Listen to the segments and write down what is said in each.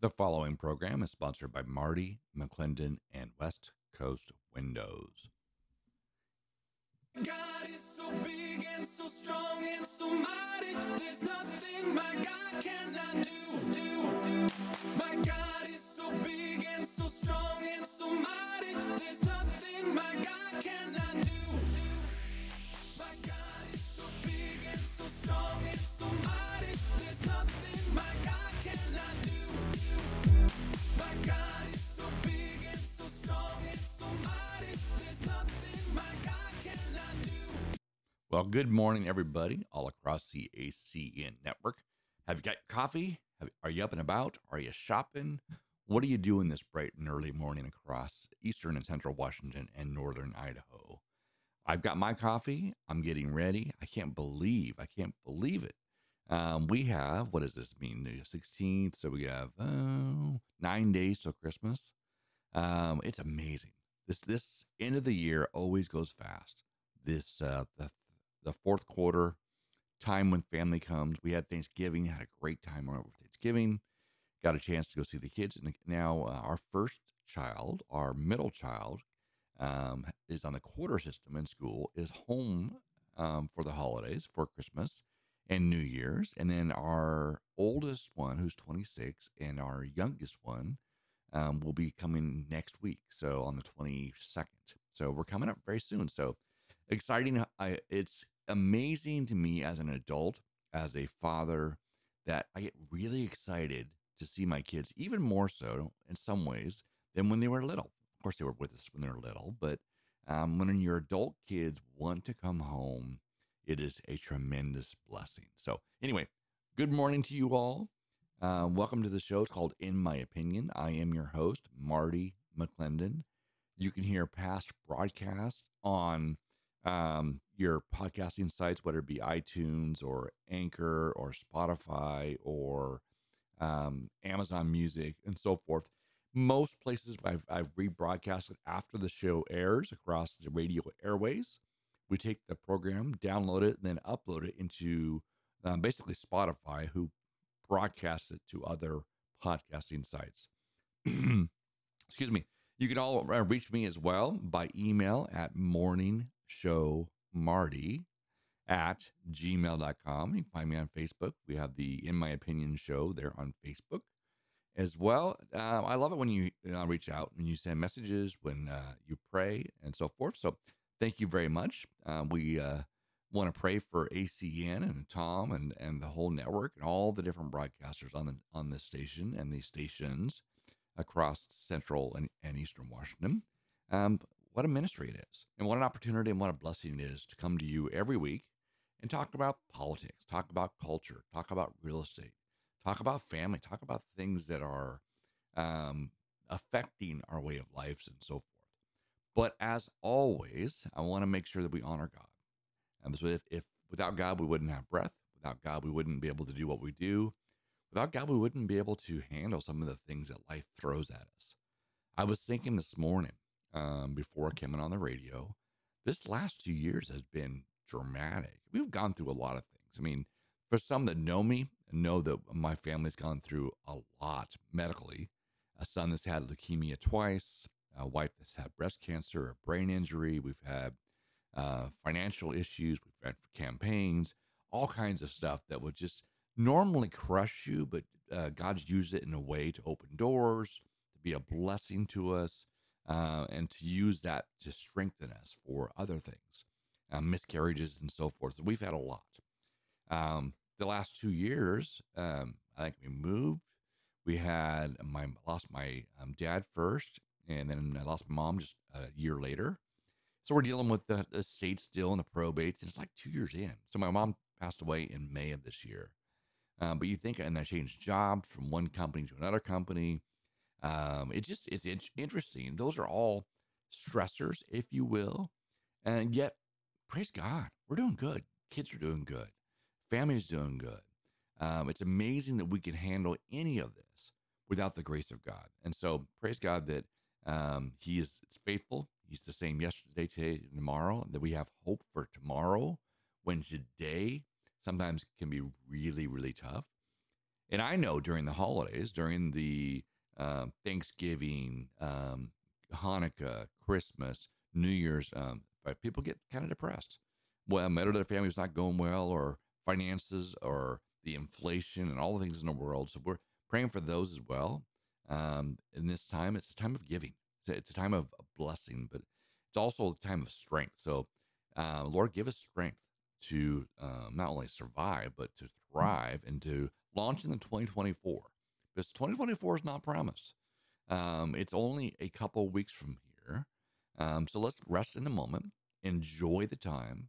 The following program is sponsored by Marty McClendon and West Coast Windows. So and so and so mighty. There's nothing my God cannot do. do. My God Well, good morning, everybody, all across the ACN network. Have you got coffee? Have, are you up and about? Are you shopping? What are you doing this bright and early morning across eastern and central Washington and northern Idaho? I've got my coffee. I'm getting ready. I can't believe, I can't believe it. Um, we have, what does this mean? The 16th. So we have uh, nine days till Christmas. Um, it's amazing. This this end of the year always goes fast. This uh, the the fourth quarter time when family comes. We had Thanksgiving, had a great time over Thanksgiving. Got a chance to go see the kids, and now uh, our first child, our middle child, um, is on the quarter system in school, is home um, for the holidays for Christmas and New Year's, and then our oldest one, who's 26, and our youngest one um, will be coming next week, so on the 22nd. So we're coming up very soon. So exciting! I, it's amazing to me as an adult, as a father, that I get really excited to see my kids, even more so in some ways than when they were little. Of course, they were with us when they were little, but um, when your adult kids want to come home, it is a tremendous blessing. So, anyway, good morning to you all. Uh, welcome to the show. It's called In My Opinion. I am your host, Marty McClendon. You can hear past broadcasts on um, your podcasting sites, whether it be iTunes or Anchor or Spotify or um, Amazon Music and so forth. Most places I've, I've rebroadcasted after the show airs across the radio airways. We take the program, download it, and then upload it into um, basically Spotify, who broadcasts it to other podcasting sites. Excuse me. You can all uh, reach me as well by email at morningshowmarty at gmail.com. You can find me on Facebook. We have the In My Opinion show there on Facebook as well. Uh, I love it when you uh, reach out, and you send messages, when uh, you pray, and so forth. So thank you very much. Uh, we uh, want to pray for ACN and Tom and, and the whole network and all the different broadcasters on the on this station and these stations across central and, and eastern Washington. Um, what a ministry it is, and what an opportunity and what a blessing it is to come to you every week and talk about politics, talk about culture, talk about real estate, talk about family, talk about things that are um, affecting our way of lives and so forth. But as always, I want to make sure that we honor God. And so if, if without God, we wouldn't have breath. Without God, we wouldn't be able to do what we do. Without God, we wouldn't be able to handle some of the things that life throws at us. I was thinking this morning um, before coming on the radio, this last two years has been dramatic. We've gone through a lot of things. I mean, for some that know me know that my family's gone through a lot medically, a son that's had leukemia twice, a wife that's had breast cancer, a brain injury. We've had uh, financial issues, we've had campaigns, all kinds of stuff that would just normally crush you, but uh, God's used it in a way to open doors, to be a blessing to us, uh, and to use that to strengthen us for other things, uh, miscarriages and so forth. So we've had a lot. Um, the last two years, um, I think we moved. We had my lost my um, dad first, and then I lost my mom just a year later. So we're dealing with the, estate state still and the probates. And it's like two years in. So my mom passed away in May of this year. Um, but you think, and I changed jobs from one company to another company. Um, it just it's in- interesting. Those are all stressors, if you will, and yet, praise God, we're doing good. Kids are doing good. Family's doing good. Um, it's amazing that we can handle any of this without the grace of God. And so, praise God that um, He is faithful. He's the same yesterday, today, and tomorrow. And that we have hope for tomorrow when today sometimes can be really, really tough. And I know during the holidays, during the uh, Thanksgiving, um, Hanukkah, Christmas, New Year's, um, people get kind of depressed. Well, maybe their family's not going well, or finances, or the inflation, and all the things in the world. So we're praying for those as well. Um, in this time, it's a time of giving. It's a time of blessing, but it's also a time of strength. So, uh, Lord, give us strength to um, not only survive, but to thrive and to launch in the 2024. Because 2024 is not promised. Um, it's only a couple weeks from here. Um, so let's rest in the moment, enjoy the time,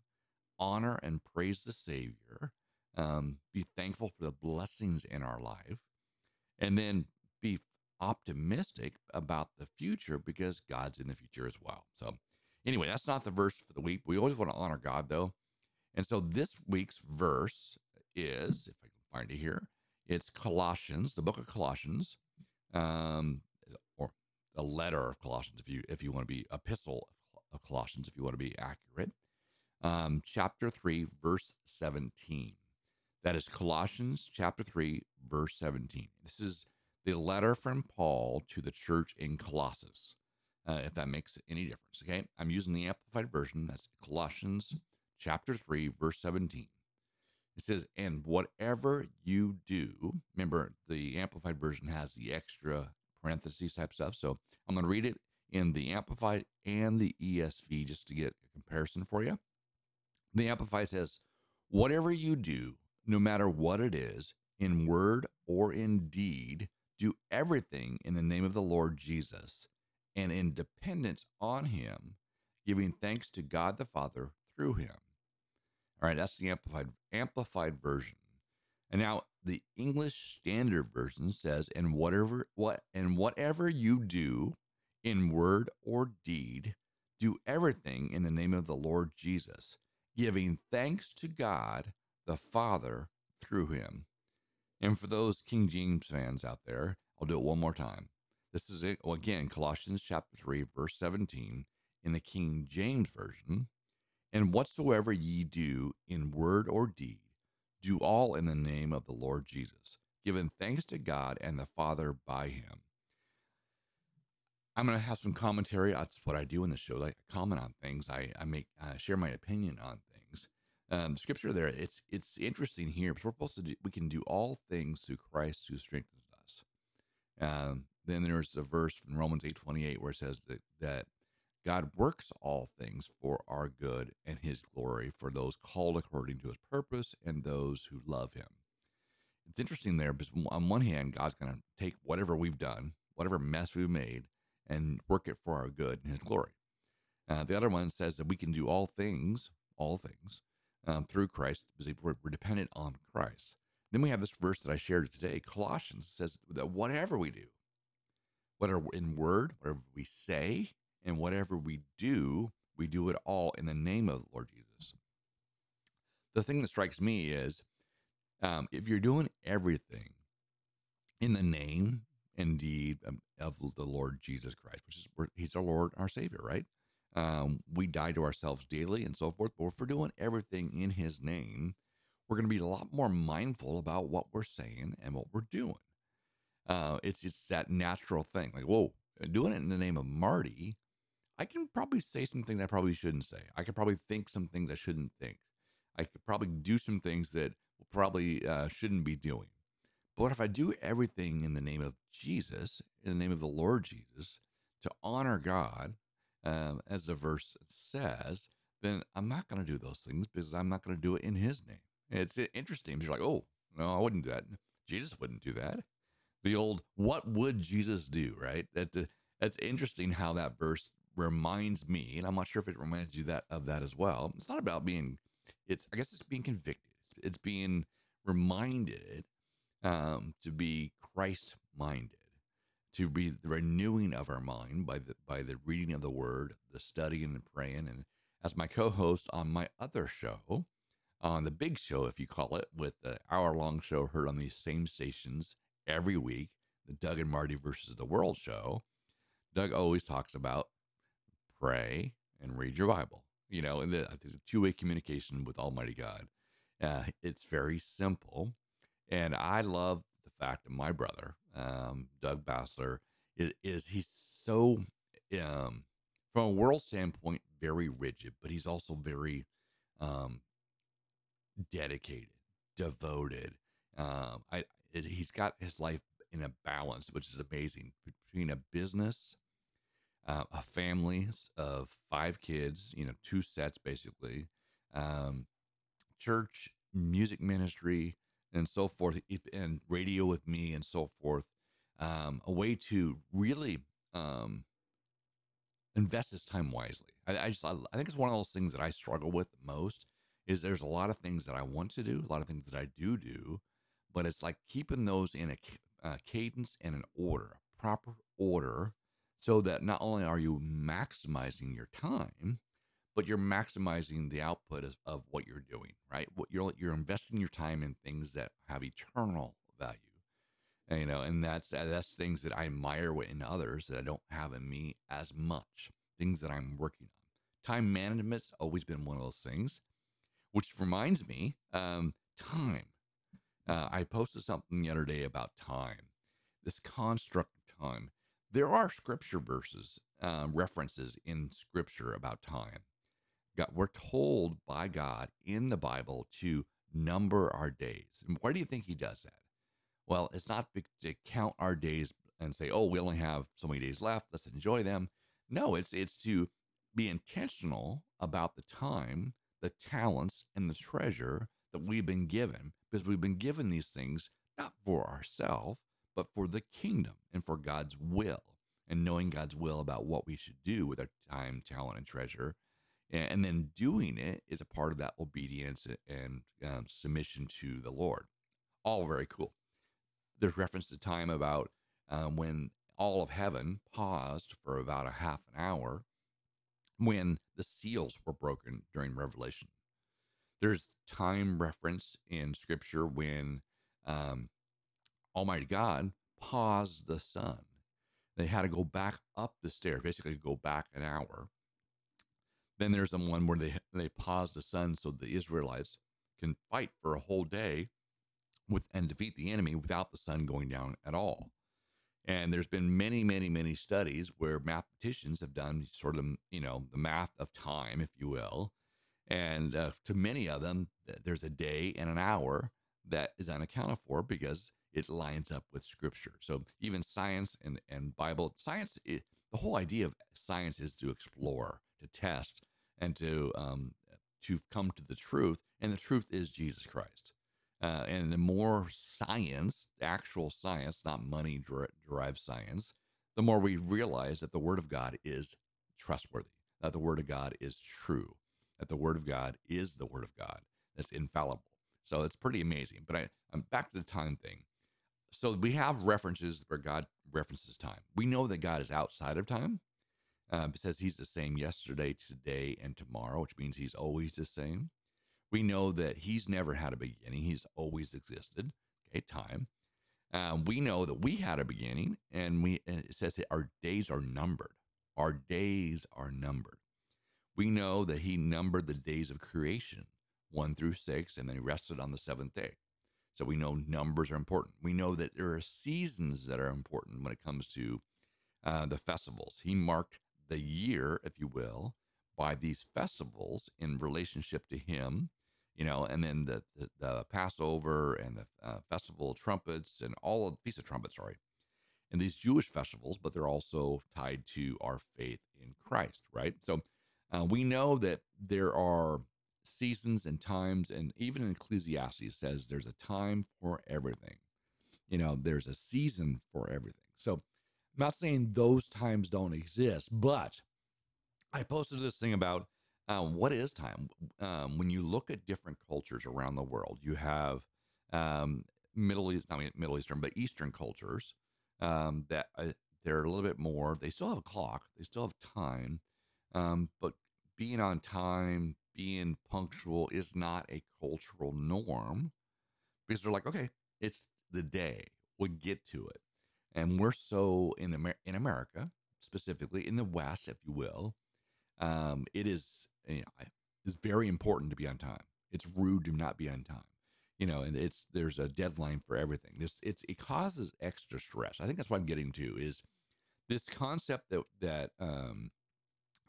honor and praise the Savior, um, be thankful for the blessings in our life, and then be optimistic about the future because God's in the future as well. So, anyway, that's not the verse for the week. We always want to honor God, though. And so this week's verse is, if I can find it here, it's Colossians, the book of Colossians, um, or a letter of Colossians, if you if you want to be epistle of Colossians, if you want to be accurate. Um, chapter three, verse seventeen. That is Colossians chapter three, verse seventeen. This is the letter from Paul to the church in Colossus. Uh, if that makes any difference, okay? I'm using the amplified version. That's Colossians chapter 3, verse 17. It says, And whatever you do, remember the Amplified version has the extra parentheses type stuff. So I'm going to read it in the Amplified and the ESV just to get a comparison for you. The Amplified says, Whatever you do, no matter what it is, in word or in deed, do everything in the name of the Lord Jesus and in dependence on him, giving thanks to God the Father through him. All right, that's the amplified amplified version. And now the English Standard Version says, "And whatever what and whatever you do in word or deed, do everything in the name of the Lord Jesus, giving thanks to God the Father through him." And for those King James fans out there, I'll do it one more time. This is it again, Colossians chapter 3, verse 17 in the King James Version. And whatsoever ye do in word or deed, do all in the name of the Lord Jesus, giving thanks to God and the Father by him. I'm going to have some commentary. That's what I do in the show. Like I comment on things. I, I make share my opinion on things. Um, scripture there, it's it's interesting here because we're supposed to do, we can do all things through Christ who strengthens us. Um, then there's a verse from Romans 8:28 where it says that that God works all things for our good and his glory for those called according to his purpose and those who love him. It's interesting there because on one hand, God's going to take whatever we've done, whatever mess we've made, and work it for our good and his glory. Uh, the other one says that we can do all things, all things, um, through Christ because we're, we're dependent on Christ. Then we have this verse that I shared today, Colossians says that whatever we do, whatever in word, whatever we say, and whatever we do, we do it all in the name of the Lord Jesus. The thing that strikes me is um, if you're doing everything in the name indeed of the Lord Jesus Christ, which is He's our Lord, our Savior, right? Um, we die to ourselves daily and so forth. But if we're doing everything in His name, we're going to be a lot more mindful about what we're saying and what we're doing. Uh, it's just that natural thing, like whoa, doing it in the name of Marty I can probably say some things I probably shouldn't say. I could probably think some things I shouldn't think. I could probably do some things that probably uh, shouldn't be doing. But if I do everything in the name of Jesus, in the name of the Lord Jesus, to honor God, um, as the verse says, then I'm not going to do those things because I'm not going to do it in His name. It's interesting. You're like, oh, no, I wouldn't do that. Jesus wouldn't do that. The old, what would Jesus do? Right? That that's interesting how that verse reminds me, and I'm not sure if it reminds you that of that as well. It's not about being, it's I guess it's being convicted. It's being reminded um, to be Christ minded, to be the renewing of our mind by the by the reading of the Word, the studying and praying. And as my co-host on my other show, on the big show, if you call it, with the hour long show heard on these same stations every week, the Doug and Marty versus the World show. Doug always talks about pray and read your Bible. You know, and the, the two way communication with Almighty God. Uh, it's very simple. And I love the fact that my brother, um, Doug Bassler, is, is he's so, um, from a world standpoint, very rigid, but he's also very um, dedicated, devoted. Um, I he's got his life in a balance, which is amazing between a business, uh, a family of five kids, you know, two sets basically, um, church, music ministry, and so forth, and radio with me and so forth. Um, a way to really um, invest his time wisely. I, I just I, I think it's one of those things that I struggle with most. Is there's a lot of things that I want to do, a lot of things that I do do, but it's like keeping those in a uh, cadence and an order, a proper order, so that not only are you maximizing your time, but you're maximizing the output of, of what you're doing, right? What you're you're investing your time in things that have eternal value, and, you know, and that's that's things that I admire in others that I don't have in me as much. Things that I'm working on. Time management's always been one of those things, which reminds me, um, time uh, I posted something the other day about time, this construct of time. There are scripture verses, um, references in scripture about time. God, we're told by God in the Bible to number our days. And why do you think he does that? Well, it's not to count our days and say, oh, we only have so many days left. Let's enjoy them. No, it's it's to be intentional about the time, the talents, and the treasure that we've been given because we've been given these things not for ourselves, but for the kingdom and for God's will and knowing God's will about what we should do with our time, talent, and treasure. And then doing it is a part of that obedience and um, submission to the Lord. All very cool. There's reference to time about um, when all of heaven paused for about a half an hour when the seals were broken during Revelation there's time reference in scripture when um, Almighty God paused the sun. They had to go back up the stairs, basically go back an hour. Then there's the one where they they pause the sun so the Israelites can fight for a whole day with and defeat the enemy without the sun going down at all. And there's been many, many, many studies where mathematicians have done sort of, you know, the math of time, if you will, and uh, to many of them, there's a day and an hour that is unaccounted for because it lines up with scripture. So even science and, and Bible, science, it, the whole idea of science is to explore, to test, and to um, to come to the truth. And the truth is Jesus Christ. Uh, and the more science, actual science, not money derived science, the more we realize that the Word of God is trustworthy, that the Word of God is true that the Word of God is the Word of God. That's infallible. So it's pretty amazing. But I, I'm back to the time thing. So we have references where God references time. We know that God is outside of time. Uh, it says he's the same yesterday, today, and tomorrow, which means he's always the same. We know that he's never had a beginning, he's always existed. Okay, time. Um, we know that we had a beginning, and we it says that our days are numbered. Our days are numbered we know that he numbered the days of creation, one through six, and then he rested on the seventh day. So we know numbers are important. We know that there are seasons that are important when it comes to uh, the festivals. He marked the year, if you will, by these festivals in relationship to him, you know, and then the, the, the Passover and the uh, festival of trumpets and all of Feast of Trumpets, sorry, and these Jewish festivals, but they're also tied to our faith in Christ, right? So uh, we know that there are seasons and times, and even in Ecclesiastes says there's a time for everything. You know, there's a season for everything. So I'm not saying those times don't exist, but I posted this thing about um, what is time. Um, when you look at different cultures around the world, you have um, Middle East, I mean Middle Eastern, but Eastern cultures um, that uh, they're a little bit more. They still have a clock, they still have time, um, but being on time, being punctual is not a cultural norm because they're like, okay, it's the day. We'll get to it. And we're so in Amer- in America, specifically in the West, if you will, um, it is you know, it's very important to be on time. It's rude to not be on time. you know, and it's there's a deadline for everything. This it's it causes extra stress. I think that's what I'm getting to is this concept that that um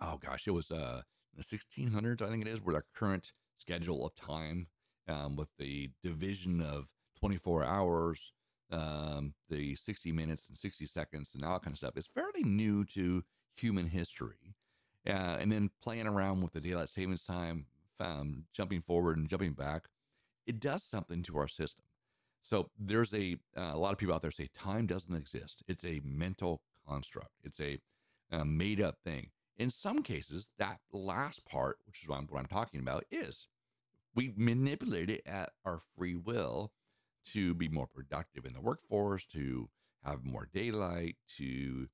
oh gosh, it was uh the 1600s, I think it is, where the current schedule of time um, with the division of 24 hours, um, the 60 minutes and 60 seconds, and all that kind of stuff is fairly new to human history. Uh, and then playing around with the daylight savings time, um, jumping forward and jumping back, it does something to our system. So there's a uh, a lot of people out there say time doesn't exist. It's a mental construct. It's a, a made up thing. In some cases, that last part, which is what I'm, what I'm talking about, is we manipulate it at our free will to be more productive in the workforce, to have more daylight, to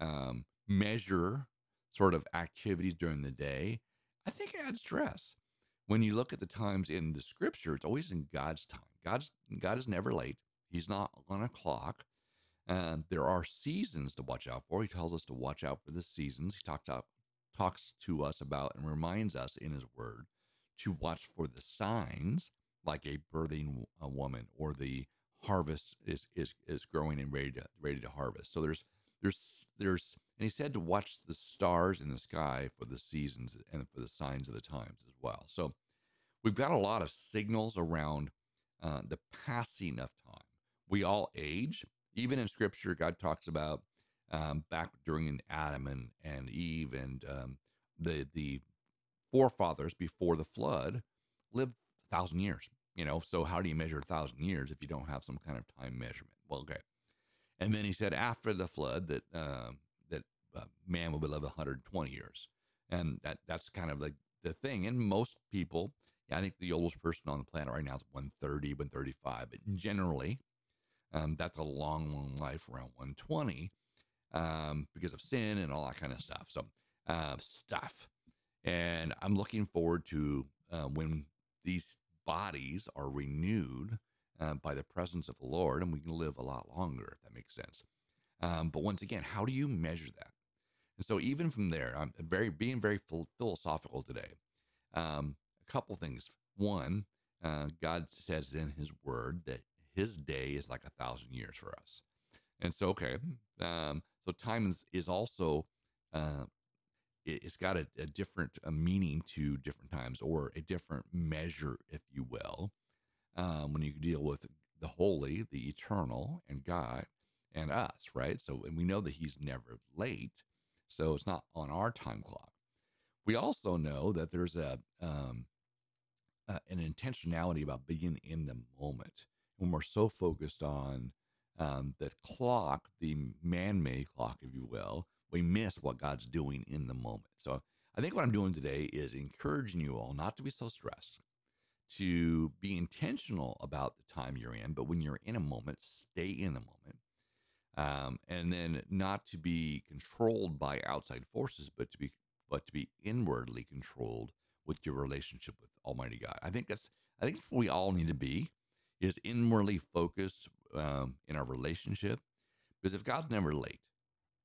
um, measure sort of activities during the day. I think it adds stress. When you look at the times in the scripture, it's always in God's time. God's God is never late. He's not on a clock. Uh, there are seasons to watch out for. He tells us to watch out for the seasons. He talks out, talks to us about and reminds us in His Word to watch for the signs, like a birthing a woman or the harvest is is is growing and ready to ready to harvest. So there's there's there's and he said to watch the stars in the sky for the seasons and for the signs of the times as well. So we've got a lot of signals around uh, the passing of time. We all age. Even in Scripture, God talks about um, back during Adam and, and Eve and um, the the forefathers before the flood lived a thousand years. You know, so how do you measure a thousand years if you don't have some kind of time measurement? Well, okay. And then he said after the flood that uh, that uh, man will live 120 years, and that that's kind of like the thing. And most people, I think the oldest person on the planet right now is 130, 135, but generally, um, that's a long, long life around 120 um, because of sin and all that kind of stuff. So uh, stuff, and I'm looking forward to uh, when these bodies are renewed uh, by the presence of the Lord, and we can live a lot longer, if that makes sense. Um, but once again, how do you measure that? And so, even from there, I'm very being very philosophical today. Um, a couple things. One, uh, God says in His Word that His day is like a thousand years for us, and so okay. Um, so time is, is also uh, it, has got a, a different a meaning to different times, or a different measure, if you will um, when you deal with the holy, the eternal, and God and us, right? So, and we know that He's never late, so it's not on our time clock. We also know that there's a um, uh, an intentionality about being in the moment when we're so focused on um, the clock, the man-made clock, if you will, we miss what God's doing in the moment. So, I think what I'm doing today is encouraging you all not to be so stressed to be intentional about the time you're in, but when you're in a moment, stay in the moment. Um, and then not to be controlled by outside forces, but to be but to be inwardly controlled with your relationship with Almighty God. I think that's I think that's what we all need to be is inwardly focused um, in our relationship. Because if God's never late,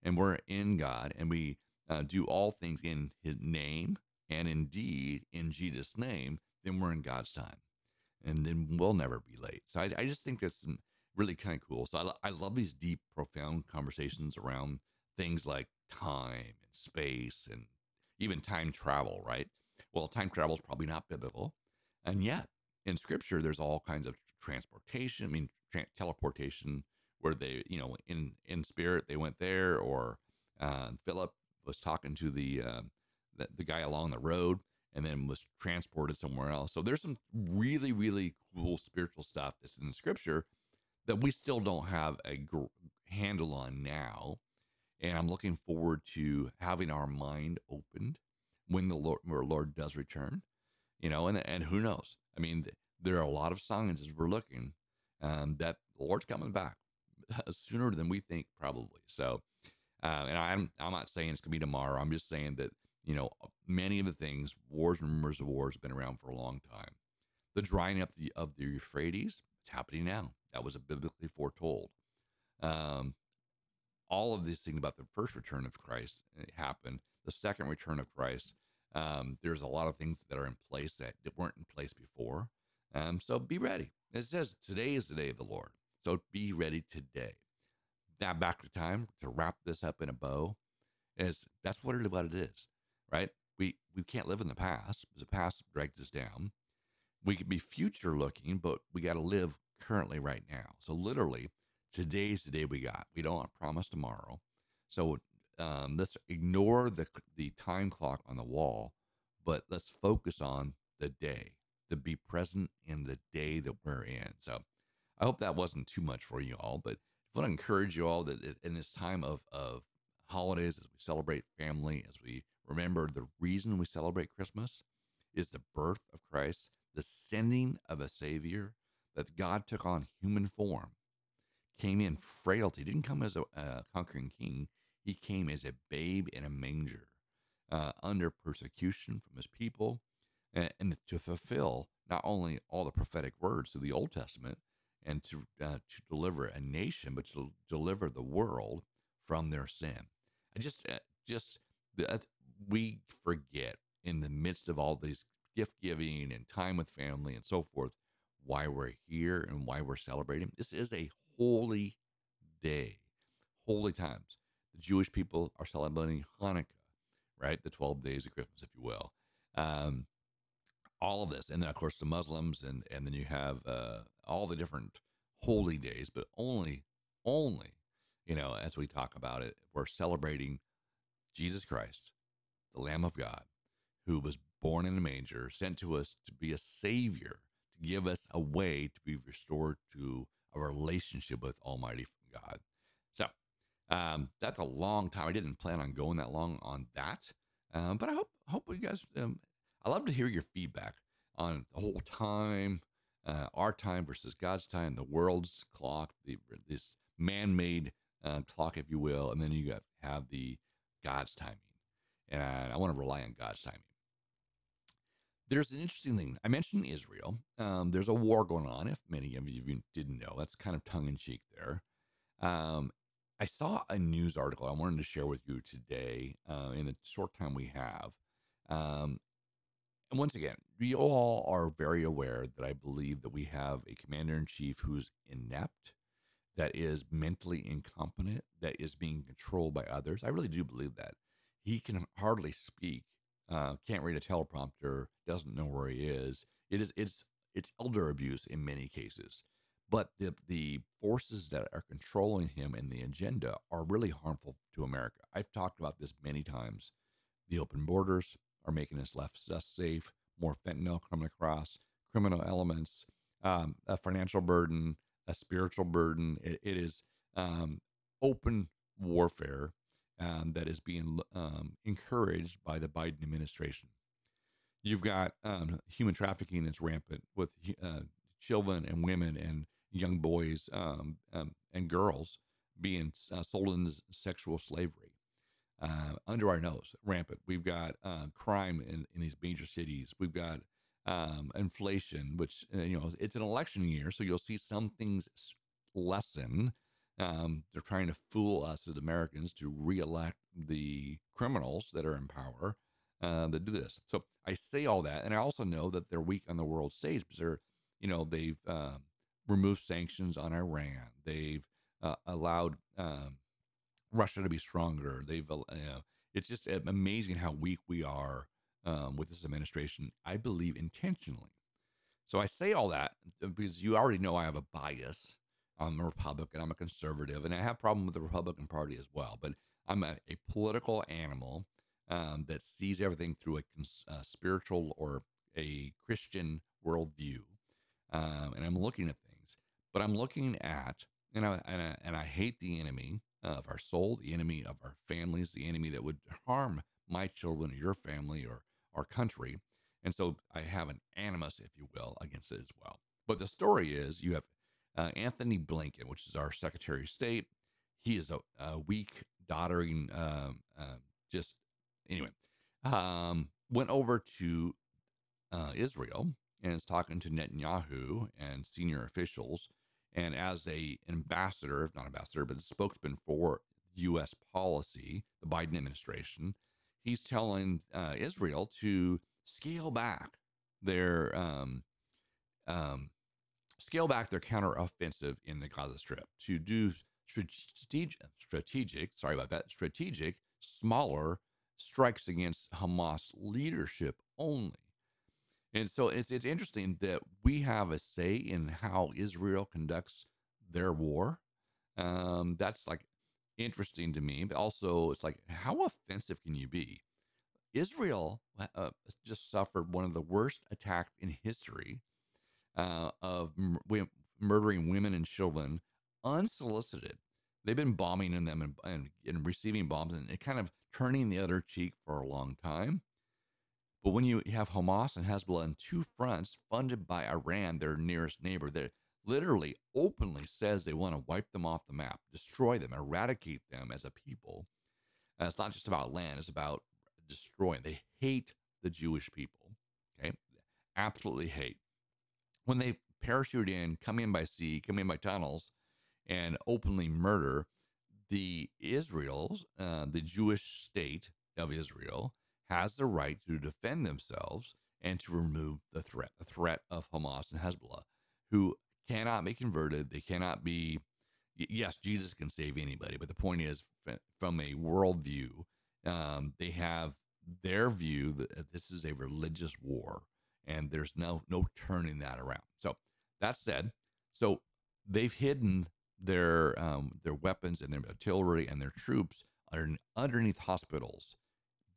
and we're in God, and we uh, do all things in His name and indeed in Jesus' name, then we're in God's time, and then we'll never be late. So I, I just think that's really kind of cool. So I, I love these deep, profound conversations around things like time and space and even time travel, right? Well, time travel is probably not biblical, and yet in Scripture, there's all kinds of transportation. I mean, tra- teleportation, where they, you know, in in spirit they went there, or uh, Philip was talking to the, uh, the the guy along the road and then was transported somewhere else. So there's some really, really cool spiritual stuff that's in scripture that we still don't have a gr- handle on now. And I'm looking forward to having our mind opened when the Lord, when our Lord does return, you know, and, and who knows? I mean, there are a lot of signs as we're looking um, that the Lord's coming back sooner than we think, probably. So, uh, and I'm, I'm not saying it's to be tomorrow. I'm just saying that you know, many of the things, wars and rumors of wars have been around for a long time. The drying up the, of the Euphrates, it's happening now. That was biblically foretold. Um, all of these things about the first return of Christ eh, happened. The second return of Christ, um, there's a lot of things that are in place that weren't in place before. Um, so be ready. It says today is the day of the Lord. So be ready today. Now back to time to wrap this up in a bow is that's what it, what it is, right? We we can't live in the past because the past drags us down. We can be future looking, but we got to live currently right now. So literally, today's the day we got. We don't promise tomorrow. So um, let's ignore the the time clock on the wall, but let's focus on the day to be present in the day that we're in. So I hope that wasn't too much for you all, but I want to encourage you all that in this time of, of holidays, as we celebrate family, as we remember the reason we celebrate Christmas is the birth of Christ, the sending of a Savior, that God took on human form, came in frailty, didn't come as a, a conquering king, he came as a babe in a manger, uh, under persecution from his people, and, and, to fulfill not only all the prophetic words of the Old Testament and to uh, to deliver a nation, but to deliver the world from their sin. I just uh, just we forget in the midst of all these gift giving and time with family and so forth why we're here and why we're celebrating. This is a holy day, holy times. The Jewish people are celebrating Hanukkah, right? The 12 days of Christmas, if you will. Um, all of this. And then, of course, the Muslims, and, and then you have uh, all the different holy days, but only, only, you know, as we talk about it, we're celebrating Jesus Christ, the Lamb of God, who was born in a manger, sent to us to be a savior, to give us a way to be restored to a relationship with Almighty God. So um, that's a long time. I didn't plan on going that long on that, um, but I hope hope you guys. Um, I love to hear your feedback on the whole time, uh, our time versus God's time, the world's clock, the this man-made uh, clock, if you will, and then you got have the God's timing, and I, want to rely on God's timing there's an interesting thing. I mentioned Israel. Um, there's a war going on. If many of you didn't know, that's kind of tongue in cheek there. Um, I saw a news article I wanted to share with you today uh, in the short time we have. Um, and once again, we all are very aware that I believe that we have a commander in chief who's inept, that is mentally incompetent, that is being controlled by others. I really do believe that. He can hardly speak uh, can't read a teleprompter, doesn't know where he is. It is it's it's elder abuse in many cases. But the the forces that are controlling him and the agenda are really harmful to America. I've talked about this many times. The open borders are making us less safe, more fentanyl coming across, criminal elements, um, a financial burden, a spiritual burden. it, it is um, open warfare um, that is being um, encouraged by the Biden administration. You've got um, human trafficking that's rampant with uh, children and women and young boys um, and girls being uh, sold into sexual slavery uh, under our nose, rampant. We've got uh, crime in, in these major cities. We've got um, inflation, which uh, you know it's an election year, so you'll see some things lessen um, they're trying to fool us as Americans to reelect the criminals that are in power uh, that do this. So I say all that, and I also know that they're weak on the world stage because they're, you know, they've uh, removed sanctions on Iran. They've uh, allowed um, Russia to be stronger. They've, you know, it's just amazing how weak we are um, with this administration. I believe intentionally. So I say all that uh, because you already know I have a bias I'm a Republican. I'm a conservative, and I have a problem with the Republican Party as well. But I'm a, a political animal um, that sees everything through a, a, spiritual or a Christian worldview, um, and I'm looking at things. But I'm looking at, and I, and I, and I hate the enemy of our soul, the enemy of our families, the enemy that would harm my children or your family or our country. And so I have an animus, if you will, against it as well. But the story is you have uh, Antony Blinken, which is our Secretary of State, he is a, a weak, doddering, um, uh, just anyway, um, went over to uh, Israel and is talking to Netanyahu and senior officials. And as a ambassador, if not ambassador, but spokesman for U.S. policy, the Biden administration, he's telling uh, Israel to scale back their um, um, scale back their counteroffensive in the Gaza Strip to do strategic, strategic, sorry about that, strategic, smaller strikes against Hamas leadership only. And so it's it's interesting that we have a say in how Israel conducts their war. Um, that's like interesting to me. But also, it's like how offensive can you be? Israel uh, just suffered one of the worst attacks in history uh, of m- murdering women and children unsolicited. They've been bombing in them and, and, and receiving bombs and it kind of turning the other cheek for a long time. But when you have Hamas and Hezbollah on two fronts funded by Iran, their nearest neighbor, that literally openly says they want to wipe them off the map, destroy them, eradicate them as a people. And it's not just about land, it's about destroying. They hate the Jewish people. Okay. Absolutely hate. When they parachute in, come in by sea, come in by tunnels, and openly murder the Israel's, uh, the Jewish state of Israel, has the right to defend themselves and to remove the threat, the threat of Hamas and Hezbollah, who cannot be converted. They cannot be. Yes, Jesus can save anybody, but the point is, from a worldview, um, they have their view that this is a religious war, and there's no no turning that around. So that said, so they've hidden their um, their weapons and their artillery and their troops under, underneath hospitals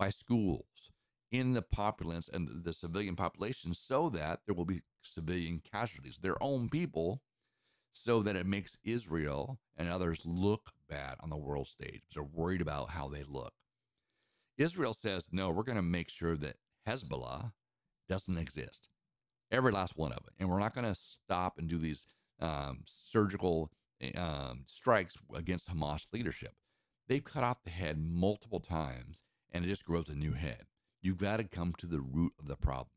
by schools in the populace and the civilian population so that there will be civilian casualties, their own people, so that it makes Israel and others look bad on the world stage. They're worried about how they look. Israel says, no, we're going to make sure that Hezbollah doesn't exist. Every last one of it. And we're not going to stop and do these um, surgical um, strikes against Hamas leadership. They've cut off the head multiple times and it just grows a new head. You've got to come to the root of the problem.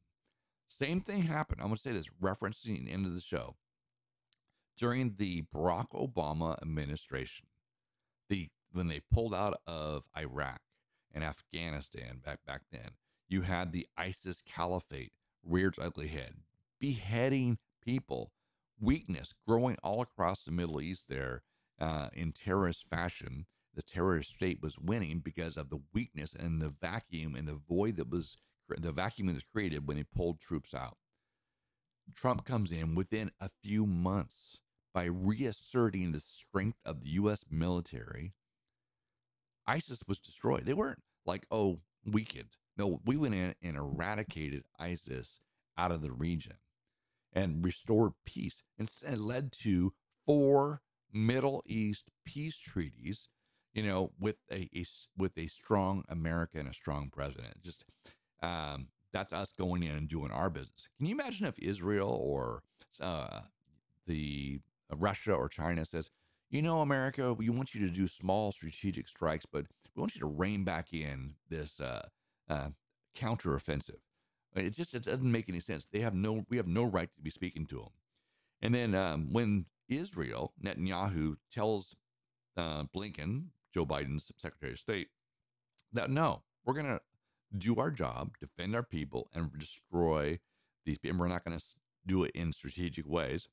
Same thing happened. I'm going to say this, referencing the end of the show. During the Barack Obama administration, the when they pulled out of Iraq and Afghanistan back back then, you had the ISIS caliphate rear its ugly head, beheading people, weakness growing all across the Middle East there uh, in terrorist fashion, the terrorist state was winning because of the weakness and the vacuum and the void that was the vacuum that was created when they pulled troops out. Trump comes in within a few months by reasserting the strength of the U.S. military. ISIS was destroyed. They weren't like, oh, weakened. No, we went in and eradicated ISIS out of the region and restored peace. And led to four Middle East peace treaties you know, with a, a with a strong America and a strong president. Just um, that's us going in and doing our business. Can you imagine if Israel or uh, the uh, Russia or China says, you know, America, we want you to do small strategic strikes, but we want you to rein back in this uh, uh, counteroffensive. It just it doesn't make any sense. They have no, we have no right to be speaking to them. And then um, when Israel Netanyahu tells uh, Blinken, Joe Biden's Secretary of State, that no, we're going to do our job, defend our people, and destroy these people. We're not going to do it in strategic ways.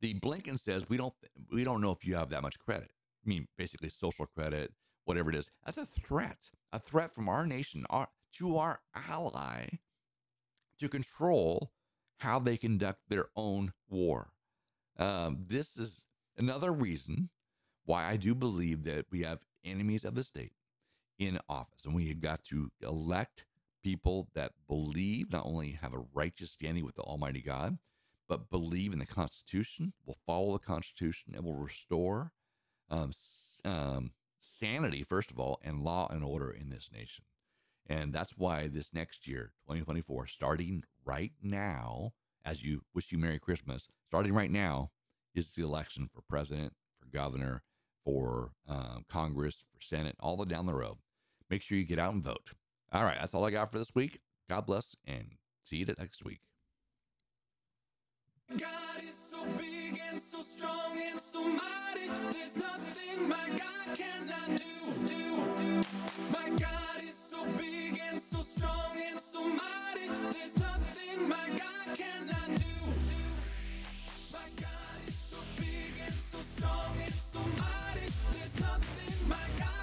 The Blinken says we don't we don't know if you have that much credit. I mean, basically social credit, whatever it is. That's a threat, a threat from our nation, our to our ally, to control how they conduct their own war. Um, this is another reason why I do believe that we have enemies of the state in office and we have got to elect people that believe not only have a righteous standing with the Almighty God, but believe in the Constitution, will follow the Constitution, and will restore um, um, sanity, first of all, and law and order in this nation. And that's why this next year, 2024, starting right now, as you wish you Merry Christmas, starting right now is the election for president, for governor, for uh, Congress, for Senate, all the down the road. Make sure you get out and vote. All right, that's all I got for this week. God bless and see you next week. God is so big and so strong and so mighty. There's nothing my